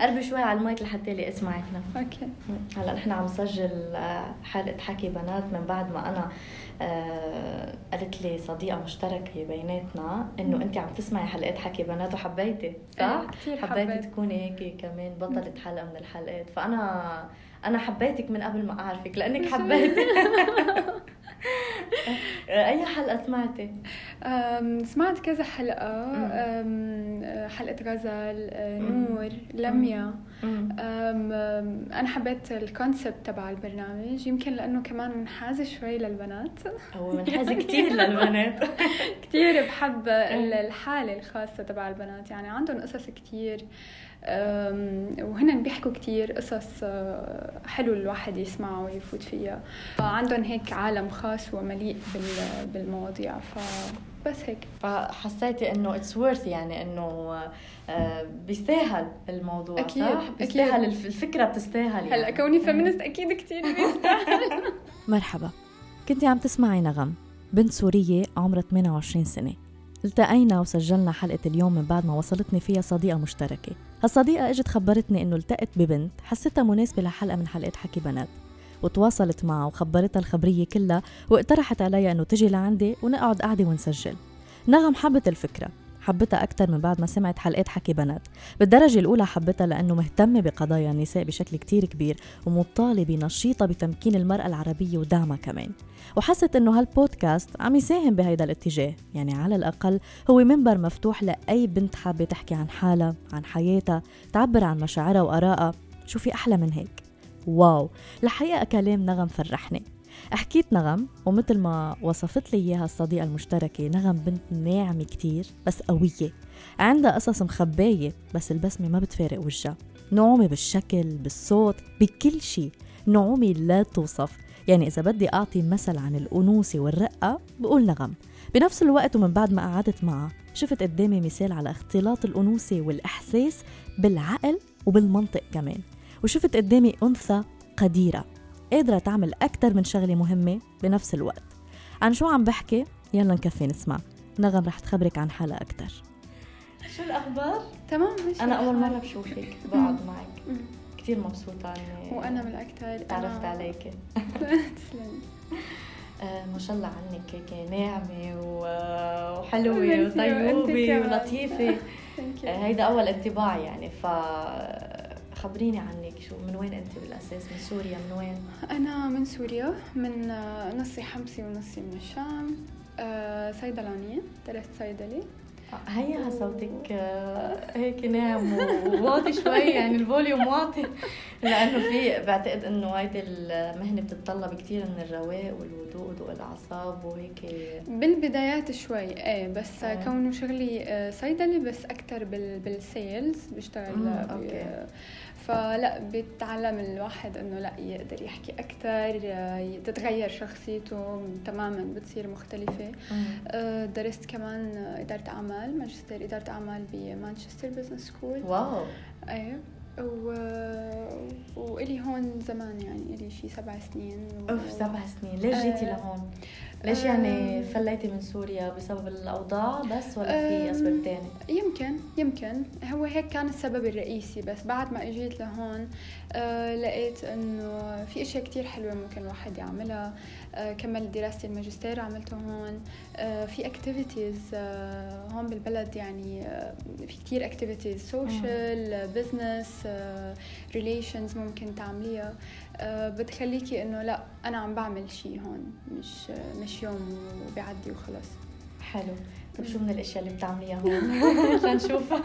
قربي شوي على المايك لحتى لي اسمعك okay. هلا نحن عم نسجل آه، حلقة حكي بنات من بعد ما أنا آه قالت لي صديقة مشتركة بيناتنا إنه انت عم تسمعي حلقات حكي بنات وحبيتي صح؟ إيه، كثير حبيتي حبيت. تكوني هيك كمان بطلة حلقة من الحلقات. فأنا أنا حبيتك من قبل ما أعرفك لأنك حبيتي. أي حلقة سمعتي؟ سمعت كذا حلقة. مم. أم، حلقة غزل مم. نور لميا. أنا حبيت ال concept تبع البرنامج يمكن لأنه كمان منحاز شوي للبنات. هو منحاز كثير للبنات. كتير بحب ال- الحالة الخاصة تبع البنات يعني عندهم قصص كتير. أم، وهن بيحكوا كتير قصص أه، حلو الواحد يسمعها ويفوت فيها. عندهم هيك عالم خاص ومليء بال- بالمواضيع. فبس هيك. فحسيتي إنه it's worth يعني إنه آه، بيستاهل الموضوع أكيد، صح؟ أكيد. بيستاهل الف- الفكرة بتستاهل يعني. هلأ كوني فيمينست أكيد كتير بيستاهل. مرحبا. كنتي عم تسمعي نغم بنت سورية عمرها 28 سنة. التقينا وسجلنا حلقة اليوم من بعد ما وصلتني فيها صديقة مشتركة. هالصديقة إجت خبرتني إنه التقت ببنت حسيتها مناسبة لحلقة من حلقات حكي بنات وتواصلت معها وخبرتها الخبرية كلها واقترحت علي إنه تجي لعندي ونقعد قعدة ونسجل. نغم حبت الفكرة حبتها أكثر من بعد ما سمعت حلقات حكي بنات. بالدرجة الأولى حبتها لأنه مهتمة بقضايا النساء بشكل كتير كبير ومطالبة نشيطة بتمكين المرأة العربية ودعمها كمان. وحست إنه هالبودكاست عم يساهم بهيدا الاتجاه يعني على الأقل هو منبر مفتوح لأي بنت حابة تحكي عن حالها عن حياتها تعبر عن مشاعرها وآرائها. شو في أحلى من هيك. واو! الحقيقة كلام نغم فرحني. حكيت نغم ومثل ما وصفت لي إياها الصديقة المشتركة نغم بنت ناعمة كتير بس قوية. عندها قصص مخباية بس البسمة ما بتفارق وجهها. نعومة بالشكل بالصوت بكل شيء نعومة لا توصف. يعني إذا بدي أعطي مثل عن الأنوثة والرقة بقول نغم. بنفس الوقت ومن بعد ما قعدت معها شفت قدامي مثال على اختلاط الأنوثة والإحساس بالعقل وبالمنطق كمان. وشفت قدامي أنثى قديرة. قادرة تعمل أكثر من شغلة مهمة بنفس الوقت عن شو عم بحكي؟ يلا نكفي نسمع نغم رح تخبرك عن حالها أكثر شو الأخبار؟ تمام أنا أول الحال. مرة بشوفك بقعد معك. كثير مبسوطة إني وأنا من الاكثر تعرفت عليك تسلمي آه ما شاء الله عنك هيك ناعمة و- وحلوة ميرسي، وأنت وطيوبه كمان. ولطيفة Thank you. آه، هيدا أول انطباع يعني ف خبريني عنك شو من وين أنت بالأساس؟ من سوريا من وين؟ أنا من سوريا من آه، نصي حمصي ونصي من الشام. آه، صيدلانية درست صيدلي. آه، هيا صوتك هيك ناعم وواطي شوي يعني ال volume واطي. لأنه في بعتقد إنه هيدي المهنة بتتطلب كثير من الرواق والهدوء وهدوء الأعصاب وهيك. بالبدايات شوي إيه بس آه. كونه شغلي صيدلي بس بال بال sales بشتغل فلا بيتعلم الواحد إنه لا يقدر يحكي أكثر تتغير شخصيته تماما بتصير مختلفة. آه، درست كمان إدارة أعمال ماجستير إدارة أعمال ب Manchester Business School. wow. إيه. و... وإلي هون زمان يعني إلي شي سبع سنين و... أوف سبع سنين ليش جيتي آه، لهون؟ ليش يعني فليتي من سوريا بسبب الأوضاع بس ولا في آم، أسباب تانية؟ يمكن يمكن هو هيك كان السبب الرئيسي بس بعد ما إجيت لهون آه لقيت إنه في إشياء كتير حلوة ممكن الواحد يعملها كملت دراستي الماجستير عملته هون. آه في activities آه هون بالبلد يعني آه في كتير activities social business relations ممكن تعمليها. بتخليكي إنه لا أنا عم بعمل شيء هون مش مش يوم وبيعدي وخلص. حلو. طيب شو من الأشياء اللي بتعمليها هون؟ لنشوف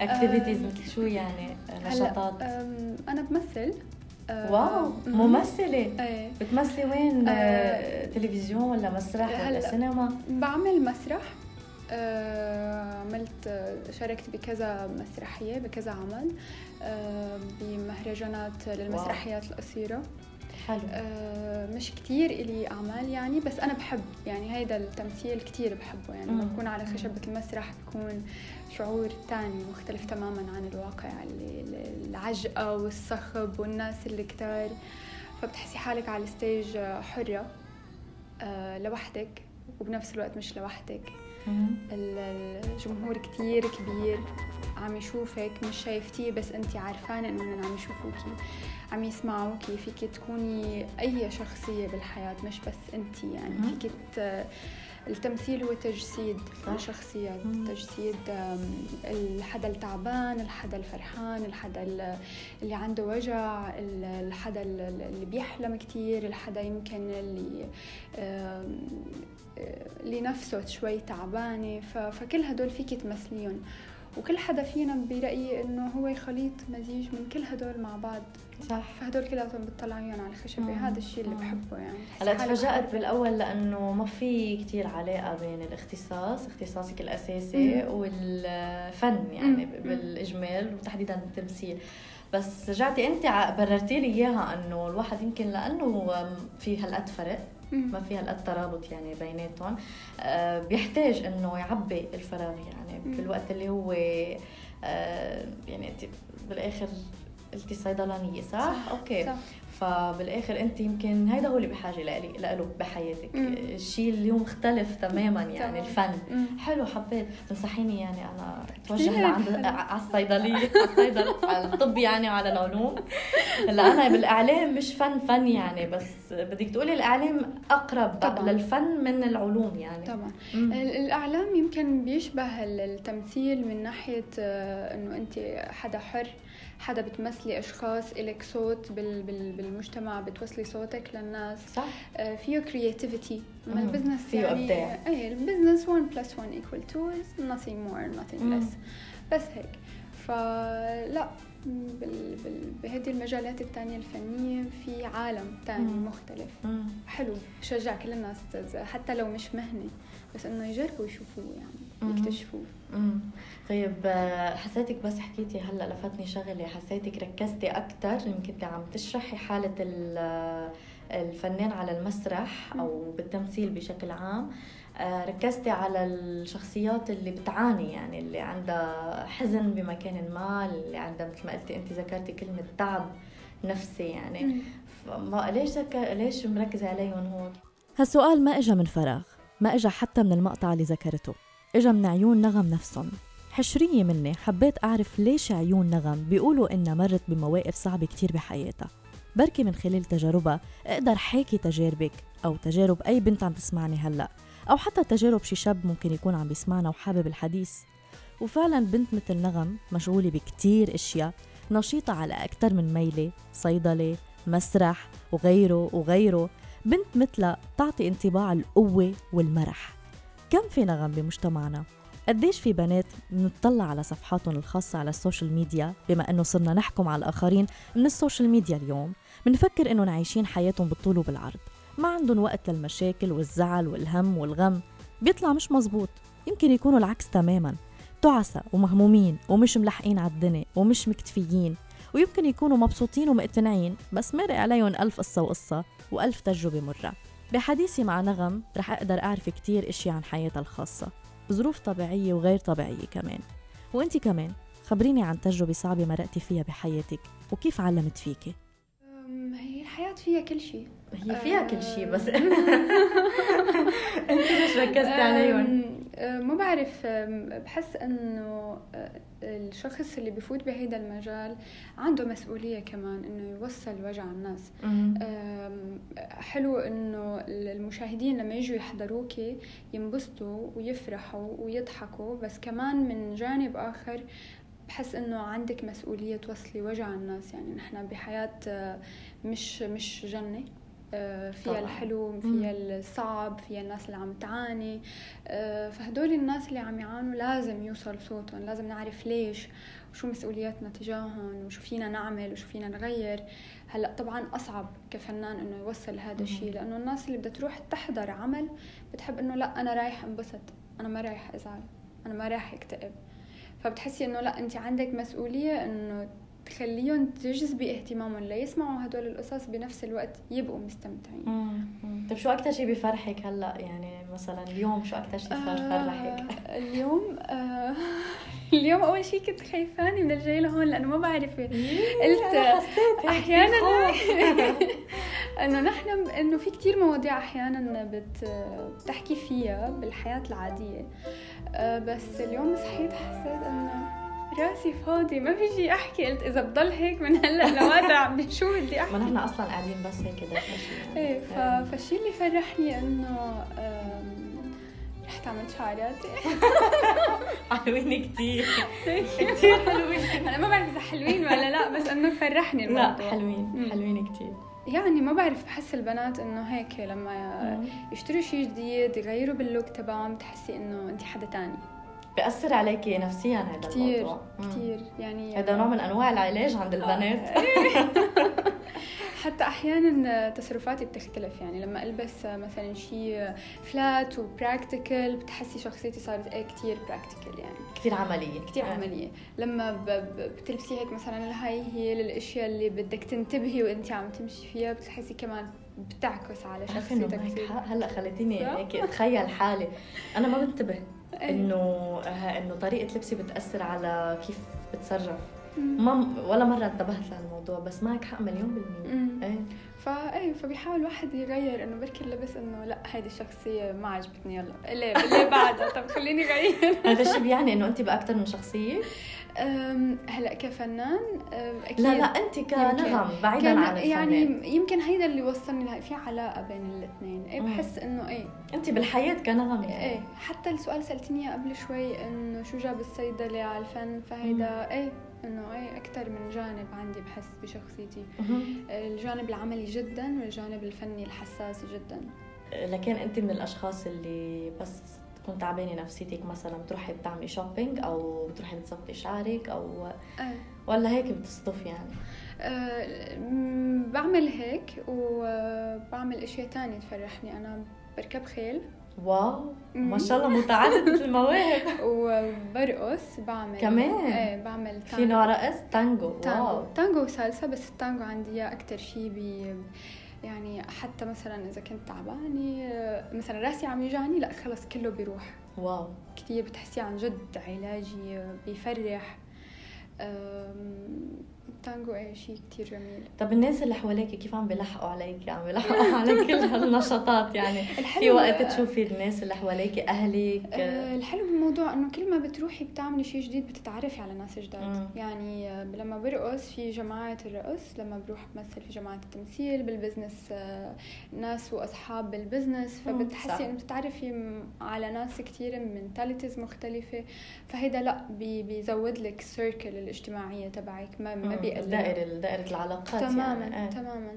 activities مثل شو يعني؟ نشاطات؟ أنا بمثل. wow مم. ممثلة إيه بتمثلي وين؟ آه، آه، تلفزيون ولا مسرح ولا. سينما؟ بعمل مسرح أه، عملت شاركت بكذا مسرحية بكذا عمل بمهرجانات للمسرحيات القصيرة حلو. أه، مش كتير إلي أعمال يعني بس أنا بحب يعني هيدا التمثيل كتير بحبه يعني لما. بكون على. خشبة المسرح بكون شعور تاني مختلف تماما عن الواقع اللي العجقة والصخب والناس اللي كتار. فبتحسي حالك على الستيج حرة أه، لوحدك وبنفس الوقت مش لوحدك. الجمهور كتير كبير عم يشوفك مش شايفتيه بس انت عارفانة إنه عم يشوفوكي. عم يسمعوكي فيك تكوني أي شخصية بالحياة مش بس انت يعني فيك التمثيل هو تجسيد الشخصيات. تجسيد الحدا التعبان الحدا الفرحان الحدا اللي عنده وجع الحدا اللي بيحلم كتير الحدا يمكن اللي اللي نفسه شوي تعبانة فكل هدول فيك تمثليهم. وكل حدا فينا برأيي إنه هو خليط مزيج من كل هدول مع بعض. صح. فهدول كلياتهم بتطلعيهم على الخشبه هذا الشيء اللي بحبه يعني. هلا تفاجأت بالأول لأنه ما في كتير علاقة بين الاختصاص اختصاصك الأساسي مم. والفن يعني مم. بالإجمال وتحديدا التمثيل. بس رجعتي أنت بررتي لي إياها إنه الواحد يمكن لأنه في هالقد فرق ما في هالقد ترابط يعني بيناتهم آه، بيحتاج إنه يعبي الفراغ يعني. بالوقت اللي هو آه، يعني بالاخر قلتي صيدلانية صح؟ صح أوكي صح. فبالآخر أنت يمكن هيدا هو اللي بحاجة له بحياتك. الشيء اللي هو مختلف تماما يعني الفن. مم. حلو حبيت. تنصحيني يعني أنا أتوجه لعند على الصيدليه على الطب يعني وعلى العلوم. هلأ أنا بالإعلام مش فن فن يعني بس بدك تقولي الإعلام أقرب طبعا. للفن من العلوم يعني. طبعا. مم. الإعلام يمكن بيشبه التمثيل من ناحية آه، إنه أنت حدا حر. حدا بتمثلي أشخاص إلك صوت بال بال بالمجتمع بتوصلي صوتك للناس. صح. آه فيه creativity ما ال business فيه يعني أبداع. إيه ال business 1 plus 1 equal 2 is nothing more nothing less. بس هيك. فلا بال... بال... بهذه المجالات الثانية الفنية في عالم ثاني مختلف. مم. حلو. بشجع كل الناس حتى لو مش مهنة. بس إنه يجربوا يشوفوه يعني يكتشفوه. طيب حسيتك بس حكيتي هلأ لفتني شغله حسيتك ركزتي أكثر يمكن عم تشرحي حالة الفنان على المسرح أو بالتمثيل بشكل عام. آه، ركزتي على الشخصيات اللي بتعاني يعني اللي عندها حزن بمكان ما اللي عندها مثل ما قلتي أنت ذكرتي كلمة تعب نفسي يعني. ما ليش. ليش مركزة عليهم هون؟ هالسؤال ما اجى من فراغ. ما اجى حتى من المقطع اللي ذكرته. اجى من عيون نغم نفسهم. حشرية مني حبيت أعرف ليش عيون نغم بيقولوا إنها مرت بمواقف صعبة كتير بحياتها. بركي من خلال تجاربها أقدر حاكي تجاربك أو تجارب أي بنت عم تسمعني هلأ. أو حتى تجارب شي شاب ممكن يكون عم بيسمعنا وحابب الحديث. وفعلا بنت مثل نغم مشغولة بكتير أشياء نشيطة على أكثر من ميلة صيدلة مسرح وغيره وغيره. بنت مثلها تعطي انطباع القوة والمرح. كم في نغم بمجتمعنا؟ قديش في بنات بنطلع على صفحاتهم الخاصة على السوشيال ميديا؟ بما إنه صرنا نحكم على الآخرين من السوشيال ميديا اليوم بنفكر إنهم عايشين حياتهم بالطول وبالعرض. ما عندهم وقت للمشاكل والزعل والهم والغم. بيطلع مش مزبوط يمكن يكونوا العكس تماما. تعسى ومهمومين ومش ملحقين على الدنيا ومش مكتفيين. ويمكن يكونوا مبسوطين ومقتنعين بس مرق عليهم ألف قصة وقصة وألف تجربة مرة. بحديثي مع نغم رح أقدر أعرف كتير إشياء عن حياتها الخاصة ظروف طبيعية وغير طبيعية كمان. وانت كمان خبريني عن تجربة صعبة مرقتي فيها بحياتك وكيف علمت فيكي؟ هي الحياة فيها كل شيء. هي فيها كل شيء بس أنت ليش ركزتي عليهم؟ ما بعرف بحس إنه آه، الشخص اللي بفوت بهيدا المجال عنده مسؤولية كمان إنه يوصل وجع الناس. حلو إنه المشاهدين لما يجوا يحضروكي ينبسطوا ويفرحوا ويضحكوا بس كمان من جانب آخر بحس إنه عندك مسؤولية توصلي وجع الناس يعني نحن بحياة آه، مش مش جنة آه، فيها. الحلو فيها الصعب فيها الناس اللي عم تعاني آه، فهدول الناس اللي عم يعانوا لازم يوصل صوتهم لازم نعرف ليش وشو مسؤولياتنا تجاههم وشو فينا نعمل وشو فينا نغير. هلأ طبعا أصعب كفنان إنه يوصل هذا الشيء لأنه الناس اللي بدها تروح تحضر عمل بتحب إنه لأ أنا رايح انبسط أنا ما رايح أزعل أنا ما رايح أكتئب. فبتحسي إنه لأ انت عندك مسؤولية إنه تخليهم تجذبي اهتمامهم ليسمعوا هدول القصص بنفس الوقت يبقوا مستمتعين. طيب شو أكثر شيء بفرحك هلأ؟ يعني مثلا اليوم شو أكثر شيء صار فرحك آه اليوم آه اليوم أول شيء كنت خايفاني من الجاي لهون لأنه ما بعرف قلت أحيانا أنه نحن إنه في كثير مواضيع أحيانا بت بتحكي فيها بالحياة العادية. آه بس اليوم صحيت حسيت إنه راسي فاضي ما في شيء أحكي. قلت إذا بضل هيك من هلأ لوقتها شو بدي أحكي. ما نحن أصلا قاعدين بس هيك يعني إيه ف... فالشيء اللي فرحني إنه رحت عملت شعراتي حلوين كثير كثير حلوين. أنا ما بعرف إذا حلوين ولا لا بس إنه فرحني الموضوع. لا حلوين. حلوين كثير يعني ما بعرف بحس البنات إنه هيك لما يشتروا شيء جديد يغيروا بال look تبعهم بتحسي إنه انت حدا تاني. بيأثر عليكي نفسيا هذا كثير الموضوع مم. كثير يعني هذا نوع من أنواع العلاج عند البنات. حتى أحيانا تصرفاتي بتختلف. يعني لما ألبس مثلا شيء flat و practical بتحسي شخصيتي صارت إيه كثير practical يعني. كثير عملية. كثير آه. عملية. لما بتلبسي هيك مثلا ال high heel الأشياء اللي بدك تنتبهي وانت عم تمشي فيها بتحسي كمان بتعكس على شخصيتك هلأ خليتيني؟ هيك أتخيل حالي. أنا ما بنتبه إيه. إنه إنه طريقة لبسي بتأثر على كيف بتصرف. ما ولا مرة انتبهت لهالموضوع بس معك حق مليون بالمية. مم. إيه. فايه فبيحاول الواحد يغير إنه بركي اللبس إنه لأ هيدي الشخصية ما عجبتني يلا اللي اللي بعدها. طب خليني غير. هذا الشيء بيعني إنه انت باكثر من شخصية؟ هلا كفنان أكيد لا لا أنت كنغم بعيدا عن الفنان. يعني يمكن هيدا اللي وصلني لهي في علاقة بين الاثنين. إيه. بحس إنه إيه. أنت بالحياة كنغم يعني. إيه حتى السؤال سألتيني قبل شوي إنه شو جاب الصيدلة على الفن؟ فهيدا إيه إنه إيه أكثر من جانب عندي بحس بشخصيتي. الجانب العملي جدا والجانب الفني الحساس جدا. لكن أنت من الأشخاص اللي بس تكون تعبانة نفسيتك مثلا بتروحي بتعملي شوبينج أو بتروحي بتظبطي شعرك أو إيه. ولا هيك بتصطفي يعني؟ أه بعمل هيك وبعمل أشياء تانية تفرحني. أنا بركب خيل. wow. ما شاء الله متعددة المواهب. وبرقص بعمل كمان؟ إيه بعمل في نوع رقص؟ تانجو تانجو wow! تانجو وسالسا بس التانجو عندي إياه أكثر شيء بي يعني حتى مثلا إذا كنت تعبانة مثلا راسي عم يوجعني لا خلص كله بيروح. wow. كثير بتحسيه عن جد علاجي بيفرح. التانجو إيه شيء كثير جميل. طب الناس اللي حواليك كيف عم بيلحقوا عليك؟ عم بيلحقوا على كل هالنشاطات يعني في وقت تشوفي الناس اللي حواليك أهلك؟ آه، الحلو بالموضوع إنه كل ما بتروحي بتعملي شيء جديد بتتعرفي على ناس. جداد. يعني آه، لما برقص في جماعة الرقص لما بروح بمثل في جماعة التمثيل بالبزنس آه، ناس وأصحاب بال business. فبتحسي إنه بتتعرفي على ناس كثير من mentalities مختلفة. فهيدا لأ بي- بيزود لك ال circle الاجتماعية تبعك. ما بيقلل دائرة دائرة العلاقات تماما يعني آه. تماما.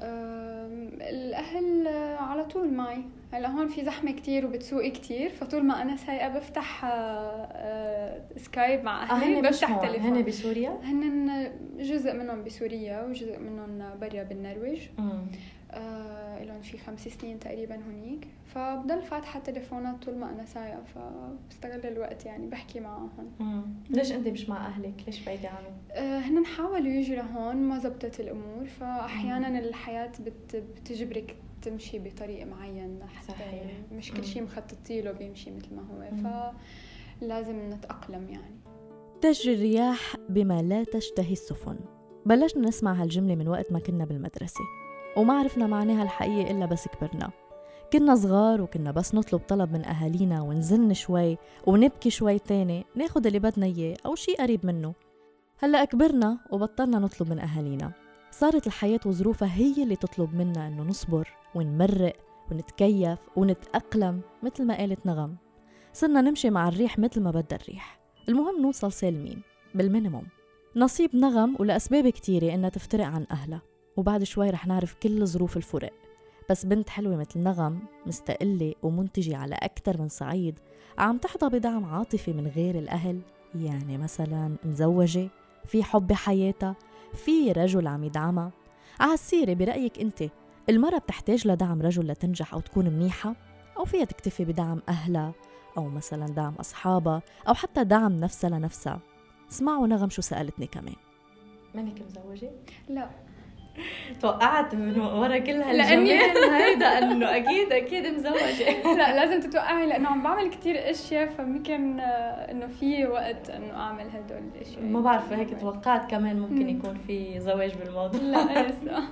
أم، الأهل آه، على طول معي. هلا هون في زحمة كتير وبتسوقي كتير فطول ما أنا سايقة بفتح آه، آه، سكايب مع آه، أهلي هن مش بفتح هون هن تليفون بسوريا؟ هن جزء منهم بسوريا وجزء منهم برا بالنرويج. مم. آه لهم شي خمس سنين تقريبا هونيك فبضل فاتحة تليفونات طول ما أنا سايقة فبستغل الوقت يعني بحكي معهم. ليش أنت مش مع أهلك؟ ليش بعيدة عنهم؟ آه، هن حاولوا يجوا لهون ما زبطت الأمور فاحيانا الحياة بت بتجبرك تمشي بطريق معين حتى صحيح. مش كل. شيء مخططي له بيمشي مثل ما هو. فلازم نتأقلم يعني تجري الرياح بما لا تشتهي السفن بلشنا نسمع هالجملة من وقت ما كنا بالمدرسة وما عرفنا معناها الحقيقي إلا بس كبرنا. كنا صغار وكنا بس نطلب طلب من أهالينا ونزن شوي ونبكي شوي تاني ناخد اللي بدنا إياه أو شي قريب منه. هلأ كبرنا وبطلنا نطلب من أهالينا. صارت الحياة وظروفها هي اللي تطلب منا إنه نصبر ونمرق ونتكيف ونتأقلم مثل ما قالت نغم. صرنا نمشي مع الريح مثل ما بدها الريح. المهم نوصل سالمين بالمينيموم نصيب نغم ولأسباب كتيرة إنها تفترق عن أهلها. وبعد شوي رح نعرف كل ظروف الفرق. بس بنت حلوة مثل نغم مستقلة ومنتجة على أكثر من صعيد عم تحظى بدعم عاطفي من غير الأهل. يعني مثلا مزوجة في حب بحياتها في رجل عم يدعمها. عالسيرة برأيك أنت المرأة بتحتاج لدعم رجل لتنجح أو تكون منيحة؟ أو فيها تكتفي بدعم أهلها؟ أو مثلا دعم أصحابها؟ أو حتى دعم نفسها لنفسها؟ اسمعوا نغم شو سألتني كمان. منك مزوجة؟ لا. توقعت من ورا كل هالجمال. هيدا إنه أكيد أكيد مزوجة لا لازم تتوقعي لأنه عم بعمل كتير أشياء فممكن آه، إنه في وقت إنه أعمل هدول الأشياء. ما بعرف هيك توقعت كمان ممكن يكون في زواج بالموضوع. لا لسه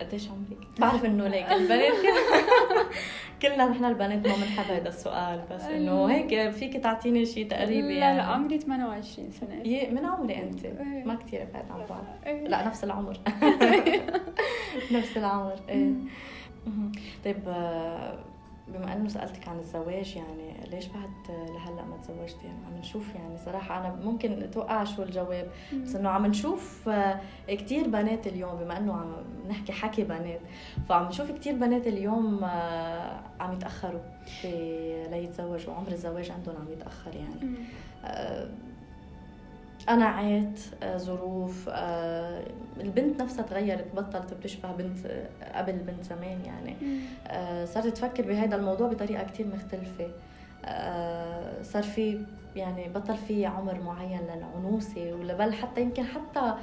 قديش عمرك؟ بعرف إنه ليك البنات كلنا نحن البنات ما بنحب هذا السؤال بس إنه هيك فيك تعطيني شيء تقريبي لا يعني. لا عمري 28 سنة. من عمري أنت. ما كثير بعد عن بعض. لا نفس العمر. نفس العمر إيه طيب آه، بما إنه سألتك عن الزواج يعني ليش بعد لهلأ ما تزوجتي؟ يعني عم نشوف يعني صراحة أنا ممكن أتوقع شو الجواب بس إنه عم نشوف آه، كثير بنات اليوم بما إنه عم نحكي حكي بنات فعم نشوف كثير بنات اليوم آه، عم يتأخروا ليتزوجوا عمر الزواج عندهم عم يتأخر يعني. قناعات آه، ظروف آه، البنت نفسها تغيرت بطلت بتشبه بنت آه، قبل بنت زمان يعني. صارت تفكر بهذا الموضوع بطريقة كتير مختلفة. صار في يعني بطل في عمر معين للعنوسة ولا بل حتى يمكن حتى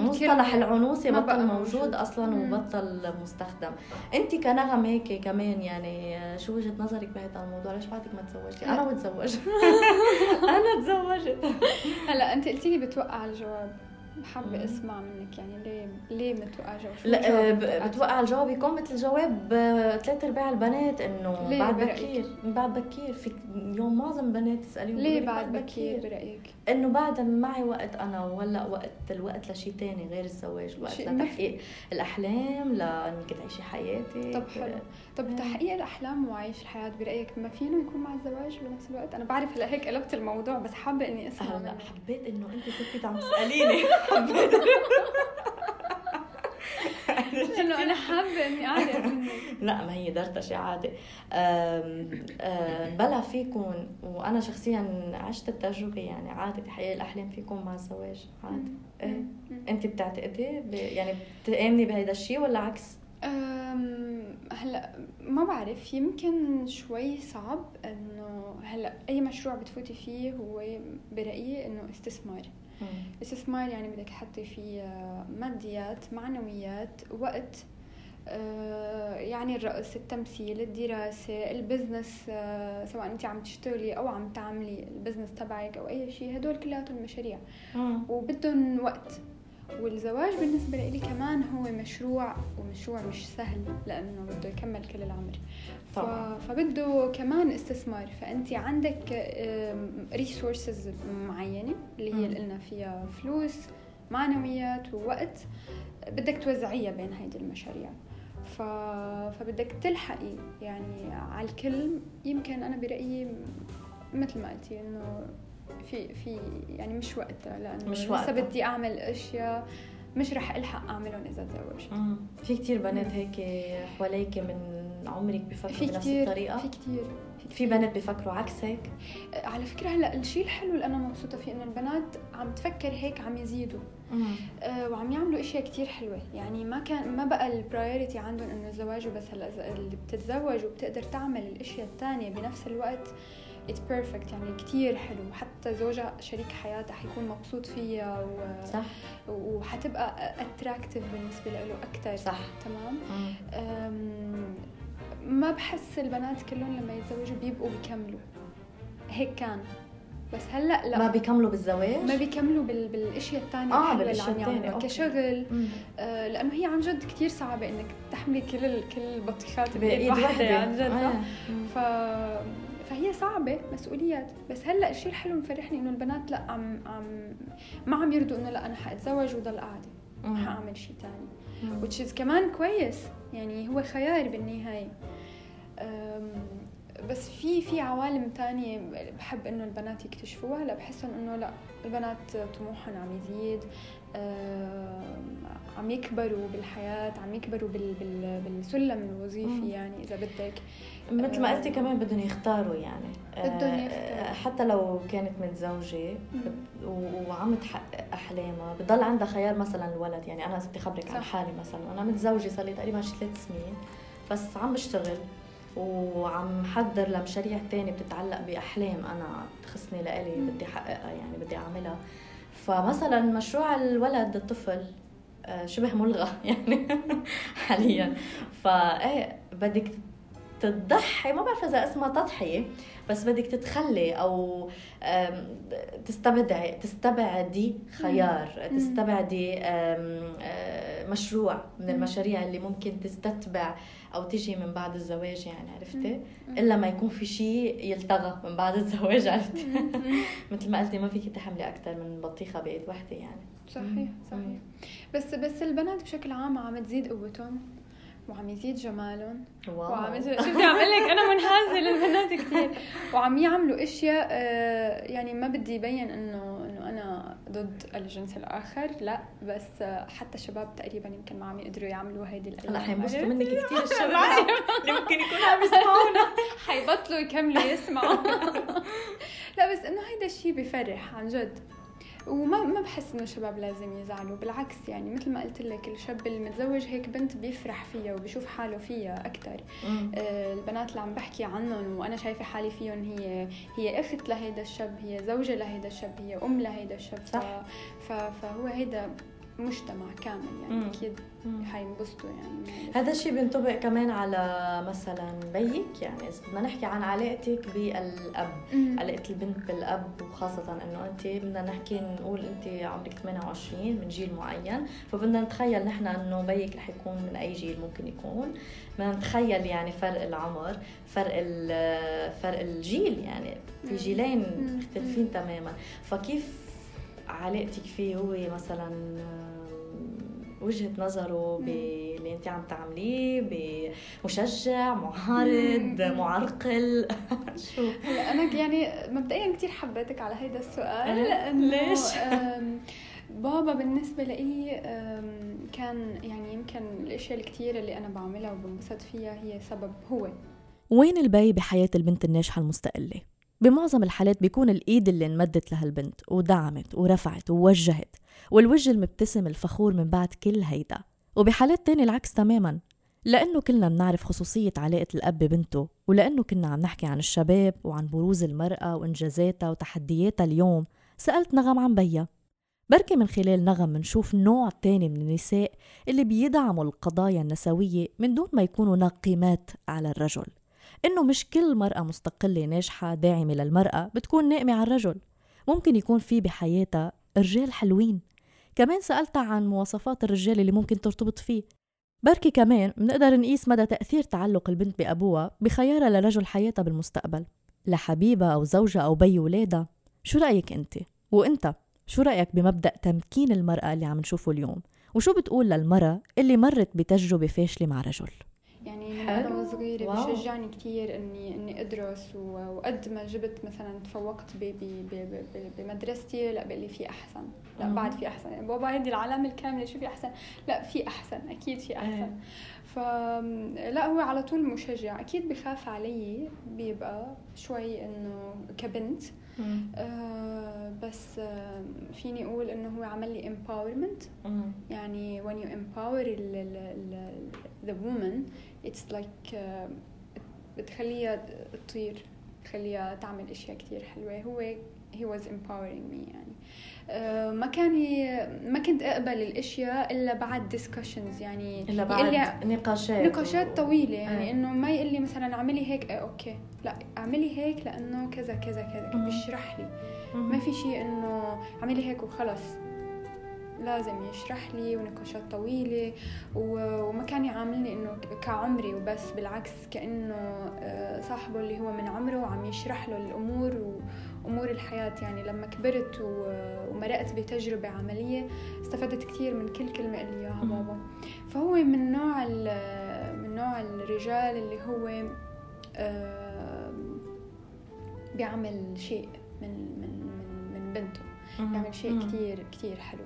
مصطلح العنوسه بطل موجود أصلا وبطل مستخدم. انت كنغم هيك كمان يعني شو وجهة نظرك بهذا الموضوع؟ ليش بعدك ما تزوجتي؟ أنا متزوجة. أنا تزوجت. هلا انت قلتي لي بتوقع الجواب. حابة أسمع منك يعني ليه ليه متوقع جواب؟ لا بتوقع الجواب يكون مثل جواب ثلاث أرباع البنات إنه بعد بكير. بعد بكير. في اليوم معظم البنات تسأليهم ليه بعد بكير. برأيك؟ إنه بعد معي وقت أنا ولا وقت الوقت لشيء ثاني غير الزواج الوقت لتحقيق الأحلام لأنك تعيشي حياتك. طب حلو. طب تحقيق الأحلام وعيش الحياة برأيك ما فينه يكون مع الزواج بنفس الوقت؟ أنا بعرف هلأ هيك قلبت الموضوع بس حابة إني أسمع هلا حبيت إنه أنت كنتي عم تسأليني. حبيت. انه أنا حابة إني أعرف لا ما هي درتشة عادي. بلا فيكم وأنا شخصيا عشت التجربة يعني عادي تحقيق الأحلام فيكم مع الزواج عادي. إيه؟ أنت بتعتقدي يعني بتأمني بهذا الشيء ولا عكس؟ هلا ما بعرف يمكن شوي صعب إنه هلا أي مشروع بتفوتي فيه هو برأيي إنه استثمار. استثمار يعني بدك تحطي فيه ماديات معنويات وقت آه، يعني الرقص التمثيل الدراسة ال business آه، سواء انت عم تشتغلي أو عم تعملي ال business تبعك أو أي شيء هدول كلياتهم مشاريع. وبدهم وقت. والزواج بالنسبة لي كمان هو مشروع ومشروع مش سهل لأنه بده يكمل كل العمر. طبعا. فبده كمان استثمار. فأنت عندك ريسورسز معينة اللي هي اللي قلنا فيها فلوس معنويات ووقت. بدك توزعيها بين هيدي المشاريع. ف... فبدك تلحقي يعني على الكل. يمكن أنا برأيي مثل ما قلتي إنه في في يعني مش وقتها لأنه مش وقتها لسه بدي أعمل أشياء مش رح ألحق أعملهم إذا تزوجت. في كتير بنات هيك حواليك من عمرك بفكروا بنفس الطريقة؟ في كتير في بنات بفكروا عكسك على فكرة هلأ الشيء الحلو اللي أنا مبسوطة فيه إنه البنات عم تفكر هيك عم يزيدوا. آه وعم يعملوا أشياء كتير حلوة. يعني ما كان ما بقى ال priority عندهم إنه الزواج وبس هلأ اللي بتتزوج وبتقدر تعمل الأشياء الثانية بنفس الوقت it's perfect يعني كتير حلو. حتى زوجها شريك حياتها حيكون مبسوط فيها و... صح. وحتبقى attractive بالنسبة له أكثر صح. تمام؟ ما بحس البنات كلهم لما يتزوجوا بيبقوا بيكملوا. هيك كان. بس هلأ لا. ما بيكملوا بالزواج؟ ما بيكملوا بال... بالاشياء الثانية آه بالاشياء يعملوها كشغل. آه لأنه هي عن جد كثير صعبة إنك تحملي كل ال... كل البطيخات بايد واحدة عن جد آه. ف فهي صعبة مسؤوليات. بس هلأ الشيء الحلو مفرحني إنه البنات لأ عم عم ما عم يرضوا إنه لأ أنا حأتزوج وضل قاعدة. حأعمل شيء ثاني is كمان كويس. يعني هو خيار بالنهاية. بس في في عوالم تانية بحب إنه البنات يكتشفوها. لا بحسهم إنه لا البنات طموحهم عم يزيد عم يكبروا بالحياة عم يكبروا بال بال بالسلم الوظيفي يعني إذا بدك. مثل ما قلتي كمان بدهم يختاروا يعني. بدهم آه، يختاروا. حتى لو كانت متزوجة وعم تحقق أحلامها بضل عندها خيار مثلا الولد. يعني أنا بدي خبرك عن حالي مثلا أنا متزوجة صار لي تقريبا شي ثلاث سنين بس عم بشتغل. وعم حضر لمشاريع تانية بتتعلق بأحلام أنا تخصني لإلي بدي أحققها يعني بدي أعملها. فمثلا مشروع الولد الطفل آه، شبه ملغى يعني حاليا. فايه بدك تضحي ما بعرف إذا اسمها تضحية بس بدك تتخلي أو تستبدعي تستبعدي خيار تستبعدي مشروع من المشاريع اللي ممكن تستتبع أو تجي من بعد الزواج يعني عرفتي؟ إلا ما يكون في شيء يلتغى من بعد الزواج عرفتي؟ مثل ما قلتي ما فيك تحملي أكثر من بطيخة بايد وحدة يعني. صحيح صحيح. بس بس البنات بشكل عام عم تزيد قوتهم وعم يزيد جمالهم. وعم شفتي عم لك؟ أنا منحازة للبنات كثير وعم يعملوا أشياء آه، يعني ما بدي يبين إنه أنا ضد الجنس الآخر لا بس حتى الشباب تقريبا يمكن ما عم يقدروا يعملوا هيدي الاشياء هلا حينبسطوا منك كثير الشباب. ممكن يكونوا عم يسمعونا. حيبطلوا يكملوا يسمعوا. لا بس إنه هيدا الشيء بفرح عن جد. وما ما بحس إنه الشباب لازم يزعلوا بالعكس يعني مثل ما قلت لك الشاب المتزوج هيك بنت بيفرح فيها وبيشوف حاله فيها أكثر آه البنات اللي عم بحكي عنهم وأنا شايفة حالي فيهم هي هي أخت لهيدا الشاب هي زوجة لهيدا الشاب هي أم لهيدا الشاب. صح. فهو هيدا مجتمع كامل يعني مم. أكيد حينبسطوا يعني. هذا الشيء بينطبق كمان على مثلا بيك يعني إذا بدنا نحكي عن علاقتك بالأب مم. علاقة البنت بالأب وخاصة إنه أنت بدنا نحكي نقول أنت عمرك 28 من جيل معين فبدنا نتخيل نحن إنه بيك رح يكون من أي جيل ممكن يكون. بدنا نتخيل يعني فرق العمر فرق فرق الجيل يعني في جيلين مختلفين تماما. فكيف علاقتك فيه هو مثلا وجهة نظره باللي انت عم تعمليه بمشجع معارض معرقل. شو؟ هلا أنا يعني مبدئيا كثير حبيتك على هيدا السؤال لأنه ليش؟ بابا بالنسبة لي كان يعني يمكن الأشياء الكثيرة اللي أنا بعملها وبنبسط فيها هي سبب هو. وين البي بحياة البنت الناجحة المستقلة؟ بمعظم الحالات بيكون الإيد اللي انمدت لها البنت ودعمت ورفعت ووجهت والوجه المبتسم الفخور من بعد كل هيدا. وبحالات تانية العكس تماما. لأنه كلنا بنعرف خصوصية علاقة الأب ببنته ولأنه كنا عم نحكي عن الشباب وعن بروز المرأة وإنجازاتها وتحدياتها اليوم. سألت نغم عن بيا. بركي من خلال نغم منشوف نوع تاني من النساء اللي بيدعموا القضايا النسوية من دون ما يكونوا ناقمات على الرجل. إنه مش كل مرأة مستقلة ناجحة داعمة للمرأة بتكون ناقمة على الرجل ممكن يكون في بحياتها رجال حلوين كمان سألتها عن مواصفات الرجال اللي ممكن ترتبط فيه بركي كمان منقدر نقيس مدى تأثير تعلق البنت بأبوها بخيارها لرجل حياتها بالمستقبل لحبيبة أو زوجة أو بي ولادها شو رأيك أنت؟ وأنت شو رأيك بمبدأ تمكين المرأة اللي عم نشوفه اليوم؟ وشو بتقول للمرأة اللي مرت بتجربة فاشلة مع رجل؟ من أنا وصغيره بشجعني كثير اني إني أدرس وقد ما جبت مثلا تفوقت بمدرستي لا بقول لي في أحسن. لا مم. بعد في أحسن. يعني بابا هدي العلامة الكاملة شو في أحسن؟ لا في أحسن أكيد في أحسن. إيه. فلا هو على طول مشجع. أكيد بخاف علي بيبقى شوي إنه كبنت. آه بس آه فيني أقول إنه هو عمل لي empowerment. يعني when you empower the woman it's like uh, بتخليها تطير بتخليها تعمل أشياء كتير حلوة. هو he was empowering me يعني. ما كان ما كنت أقبل الأشياء إلا بعد discussions يعني. إلا بعد نقاشات. نقاشات. طويلة يعني. آه. إنه ما يقول لي مثلا اعملي هيك أوكي. لا اعملي هيك لأنه كذا كذا كذا بيشرح لي. ما في شيء إنه اعملي هيك وخلص. لازم يشرح لي ونقاشات طويلة وما كان يعاملني إنه كعمري وبس بالعكس كأنه آه، صاحبه اللي هو من عمره وعم يشرح له الأمور وأمور الحياة. يعني لما كبرت ومرقت بتجربة عملية استفدت كثير من كل كلمة اللي إياها بابا. فهو من نوع من نوع الرجال اللي هو بيعمل شيء من من من, من بنته بيعمل شيء كثير كثير حلو.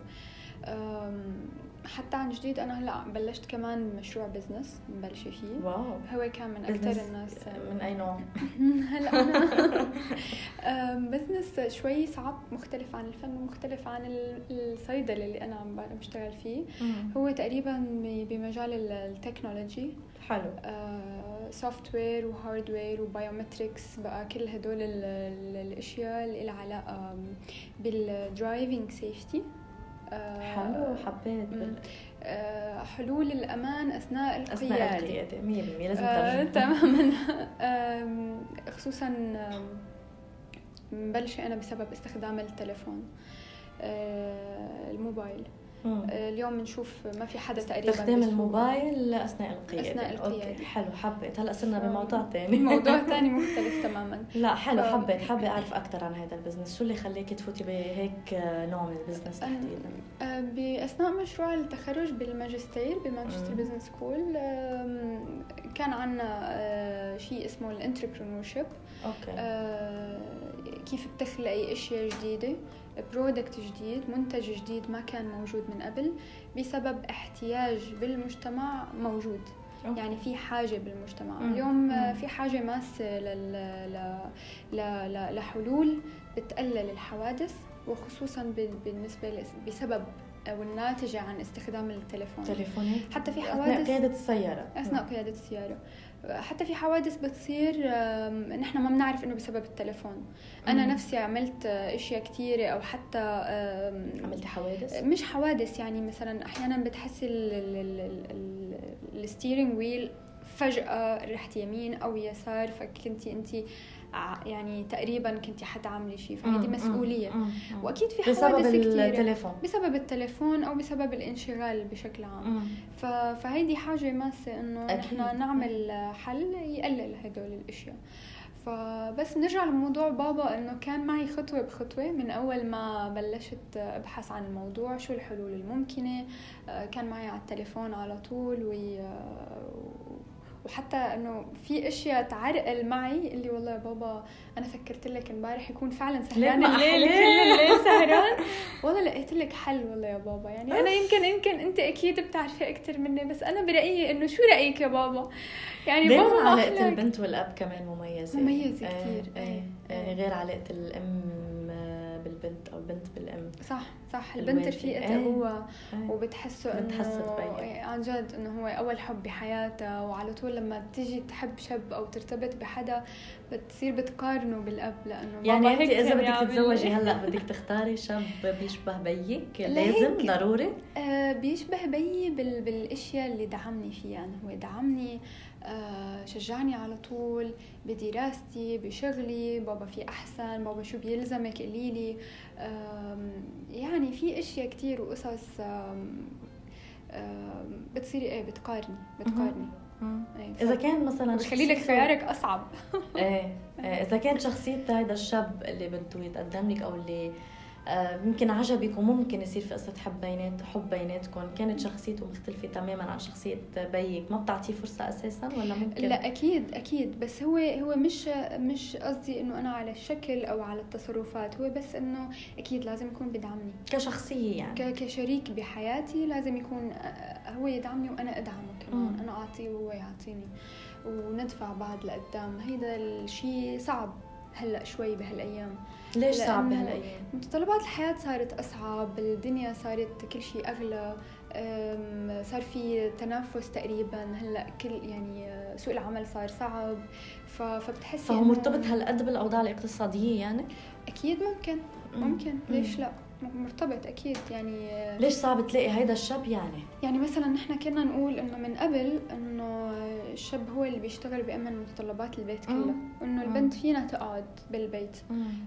حتى عن جديد أنا هلأ بلشت كمان مشروع business مبلشه فيه. wow. هو كان من أكثر الناس من أي نوع؟ هلأ. أنا business شوي صعب مختلف عن الفن ومختلف عن الصيدله اللي أنا عم بشتغل فيه. هو تقريبا بمجال ال technology. حلو. software و hardware و biometrics بقى كل هدول الأشياء اللي لها علاقة بال driving safety آه، حلو حبيت. آه، حلول الأمان أثناء القيادة. اثناء القياده 100% لازم آه، تماما. خصوصا آم، مبلشة أنا بسبب استخدام التلفون آه، الموبايل. مم. آه، اليوم بنشوف ما في حدا تقريبا استخدام. الموبايل اثناء القيادة أثناء القيادة. okay. حلو حبيت هلأ صرنا بموضوع ثاني موضوع تاني مختلف تماما لا حلو ف- حبيت حابة أعرف أكثر عن هذا ال business شو اللي خليكي تفوتي بهيك نوع من ال business تحديدا آه، بأثناء مشروع التخرج بالماجستير بال Manchester مم. business school كان عنا شيء اسمه ال entrepreneurship okay كيف بتخلقي أشياء جديدة product جديد منتج جديد ما كان موجود من قبل بسبب احتياج بالمجتمع موجود okay. يعني في حاجة بالمجتمع مم. اليوم مم. في حاجة ماسة لل... ل... ل... ل... لحلول بتقلل الحوادث وخصوصا ب- بالنسبة لس- بسبب أو الناتجة عن استخدام التليفون تليفونات حتى في أثناء حوادث قيادة السيارة أثناء قيادة السيارة حتى في حوادث بتصير نحن ما بنعرف إنه بسبب التليفون أنا مم. نفسي عملت إشياء كثيره أو حتى آم، عملتي حوادث مش حوادث يعني مثلا أحيانا بتحسي الستيرنج ويل فجأة رحت يمين أو يسار فكنتي أنت يعني تقريبا كنتي حتعملي شيء مم. مم. وأكيد في بسبب حوادث كثيرة التليفون بسبب التليفون أو بسبب الانشغال بشكل عام. ف... فهيدي حاجة ماسة إنه أكيد. نحن نعمل حل يقلل هدول الأشياء فبس نرجع لموضوع بابا إنه كان معي خطوة بخطوة من أول ما بلشت أبحث عن الموضوع شو الحلول الممكنة آه، كان معي على التليفون على طول وي... وحتى إنه في أشياء تعرقل معي اللي والله يا بابا أنا فكرت لك إمبارح يكون فعلا سهران الليل. كل الليل سهران والله لقيت لك حل والله يا بابا يعني أنا يمكن يمكن أنت أكيد بتعرفي أكثر مني بس أنا برأيي إنه شو رأيك يا بابا يعني بابا أحلاك. البنت والأب كمان مميزة مميزة إيه، كتير، إيه. إيه، يعني إيه. غير علاقة الأم بالبنت أو البنت بالأم صح صح البنت. رفيقتها إيه. هو إيه. وبتحسه إنه. عن جد إنه هو أول حب بحياتها وعلى طول لما تيجي تحب شاب أو ترتبط بحدا بتصير بتقارنه بالأب لأنه يعني انت إذا بدك تتزوجي. هلأ بدك تختاري شاب بيشبه بيك. لازم ضروري آه بيشبه بيي بال... بالأشياء اللي دعمني فيها إنه هو دعمني آه شجعني على طول بدراستي بشغلي بابا في أحسن بابا شو بيلزمك قولي لي آم، يعني في أشياء كتير وقصص بتصيري إيه بتقارني بتقارني. إيه إذا كان مثلا بتخلي لك خيارك أصعب. إيه إيه، إذا كان شخصية هذا الشاب اللي بده يتقدم لك أو اللي يمكن عجبك وممكن يصير في قصة حب بينات حب بيناتكم. كانت شخصيته مختلفة تماما عن شخصية بيك. ما بتعطيه فرصة أساسا ولا ممكن؟ لا أكيد أكيد. بس هو هو مش مش قصدي إنه أنا على الشكل أو على التصرفات. هو بس إنه أكيد لازم يكون بدعمني. كشخصية يعني. كشريك بحياتي لازم يكون آه، هو يدعمني وأنا أدعمه كمان. مم. أنا أعطيه وهو يعطيني. وندفع بعض لقدام. هيدا الشيء صعب. هلأ شوي بهالأيام. ليش صعب بهالأيام؟ متطلبات الحياة صارت أصعب الدنيا صارت كل شيء أغلى أم، صار في تنافس تقريبا. هلأ كل يعني سوق العمل صار صعب. فبتحسي فهو مرتبط هالقد بالأوضاع الاقتصادية يعني؟ أكيد ممكن ممكن. ليش لأ؟ مرتبط أكيد يعني ليش صعب تلاقي هيدا الشاب يعني؟ يعني مثلا نحن كنا نقول إنه من قبل إنه الشاب هو اللي بيشتغل بيأمن متطلبات البيت كلها مم. وانه البنت فينا تقعد بالبيت.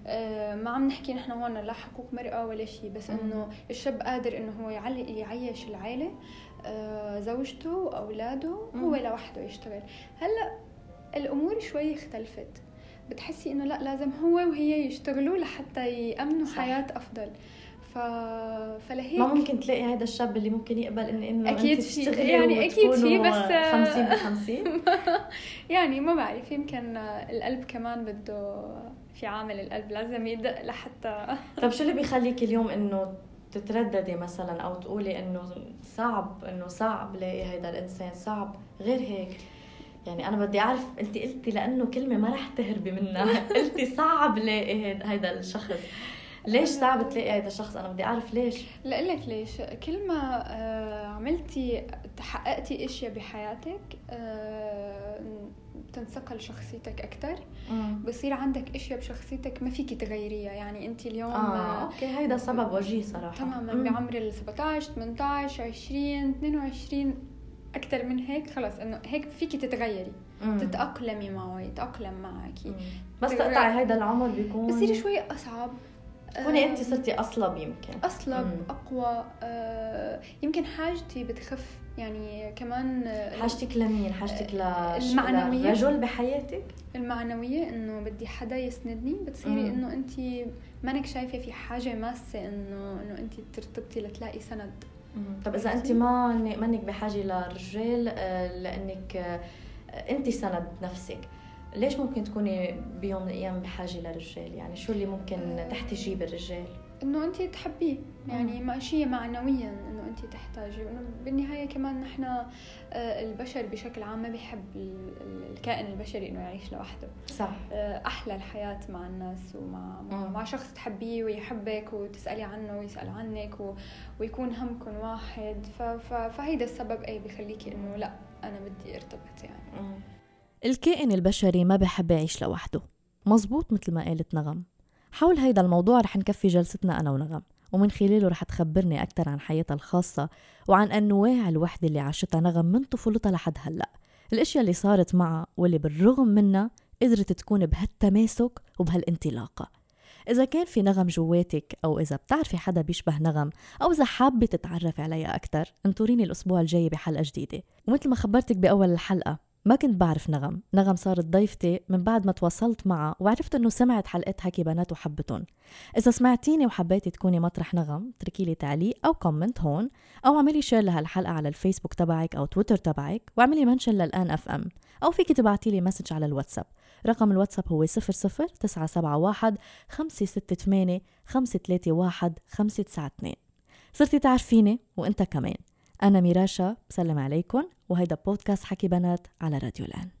آه، ما عم نحكي نحن هون لا حقوق مرأة ولا شيء بس. إنه الشاب قادر إنه هو يعلي يعيش العائلة آه، زوجته وأولاده هو. لوحده يشتغل هلأ الأمور شوي اختلفت بتحسي إنه لا لازم هو وهي يشتغلوا لحتى يأمنوا صح. حياة أفضل. ف... فلهيك ما ممكن تلاقي هذا الشاب اللي ممكن يقبل إن إنه أكيد أنت في- يعني أكيد في، بس- 50 ب 50 يعني ما بعرف يمكن القلب كمان بده في عامل القلب لازم يدق لحتى طب شو اللي بيخليك اليوم إنه تترددي مثلا أو تقولي إنه صعب إنه صعب لاقي هيدا الإنسان صعب غير هيك؟ يعني أنا بدي أعرف انت قلتي لأنه كلمة ما رح تهربي منها. قلتي صعب لاقي هيد- هيدا الشخص. ليش صعب تلاقي هيدا الشخص؟ أنا بدي أعرف ليش. لك ليش. كل ما آه، عملتي تحققتي إشياء بحياتك آه، بتنصقل شخصيتك أكثر بصير عندك إشياء بشخصيتك ما فيك تغيريها. يعني انت اليوم آه أوكي هيدا سبب وجيه صراحة. تماما بعمر ال 17 18 20 22 أكثر من هيك خلص إنه هيك فيك تتغيري مم. تتأقلمي معه يتاقلم معك. بس تقطعي هيدا العمر بيكون بصير شوي أصعب. تكوني انت صرتي أصلب يمكن. أصلب مم. أقوى آه يمكن حاجتي بتخف يعني كمان حاجتك لمين؟ حاجتك ل المعنوية. رجل بحياتك؟ المعنوية إنه بدي حدا يسندني. بتصيري إنه انت مانك شايفة في حاجة ماسة انه إنه انت ترتبطي لتلاقي سند. طب إذا انت ما مانك بحاجة لرجال آه، لأنك آه، انت سند نفسك. ليش ممكن تكوني بيوم من الأيام بحاجة لرجال يعني شو اللي ممكن تحتاجيه بالرجال؟ إنه انت تحبيه. يعني ما شيء معنويا إنه انت تحتاجي. وانه بالنهاية كمان نحن آه، البشر بشكل عام ما بيحب الكائن البشري إنه يعيش لوحده. صح. آه، أحلى الحياة مع الناس ومع مع, مع شخص تحبيه ويحبك وتسألي عنه ويسأل عنك و... ويكون همكم واحد. ف... ف... فهيدا السبب اي بخليكي إنه لأ أنا بدي ارتبط يعني. الكائن البشري ما بحب يعيش لوحده. مزبوط مثل ما قالت نغم. حول هيدا الموضوع رح نكفي جلستنا أنا ونغم. ومن خلاله رح تخبرني أكثر عن حياتها الخاصة وعن أنواع الوحدة اللي عاشتها نغم من طفولتها لحد هلأ. الأشياء اللي صارت معها واللي بالرغم منها قدرت تكون بهالتماسك وبهالانطلاقة. إذا كان في نغم جواتك أو إذا بتعرفي حدا بيشبه نغم أو إذا حابة تتعرفي عليها أكثر انطريني الأسبوع الجاي بحلقة جديدة. ومثل ما خبرتك بأول الحلقة ما كنت بعرف نغم. نغم صارت ضيفتي من بعد ما تواصلت معها وعرفت إنه سمعت حلقات حكي بنات وحبتهم. إذا سمعتيني وحبيتي تكوني مطرح نغم اتركي لي تعليق أو comment هون أو اعملي share لهالحلقه على الفيسبوك تبعك أو تويتر تبعك واعملي mention للآن FM أو فيك تبعتي لي message على الواتساب. رقم الواتساب هو 00971 568 531 592 صرتي تعرفيني وإنت كمان. أنا ميراشا بسلم عليكم وهيدا بودكاست حكي بنات على راديو الآن.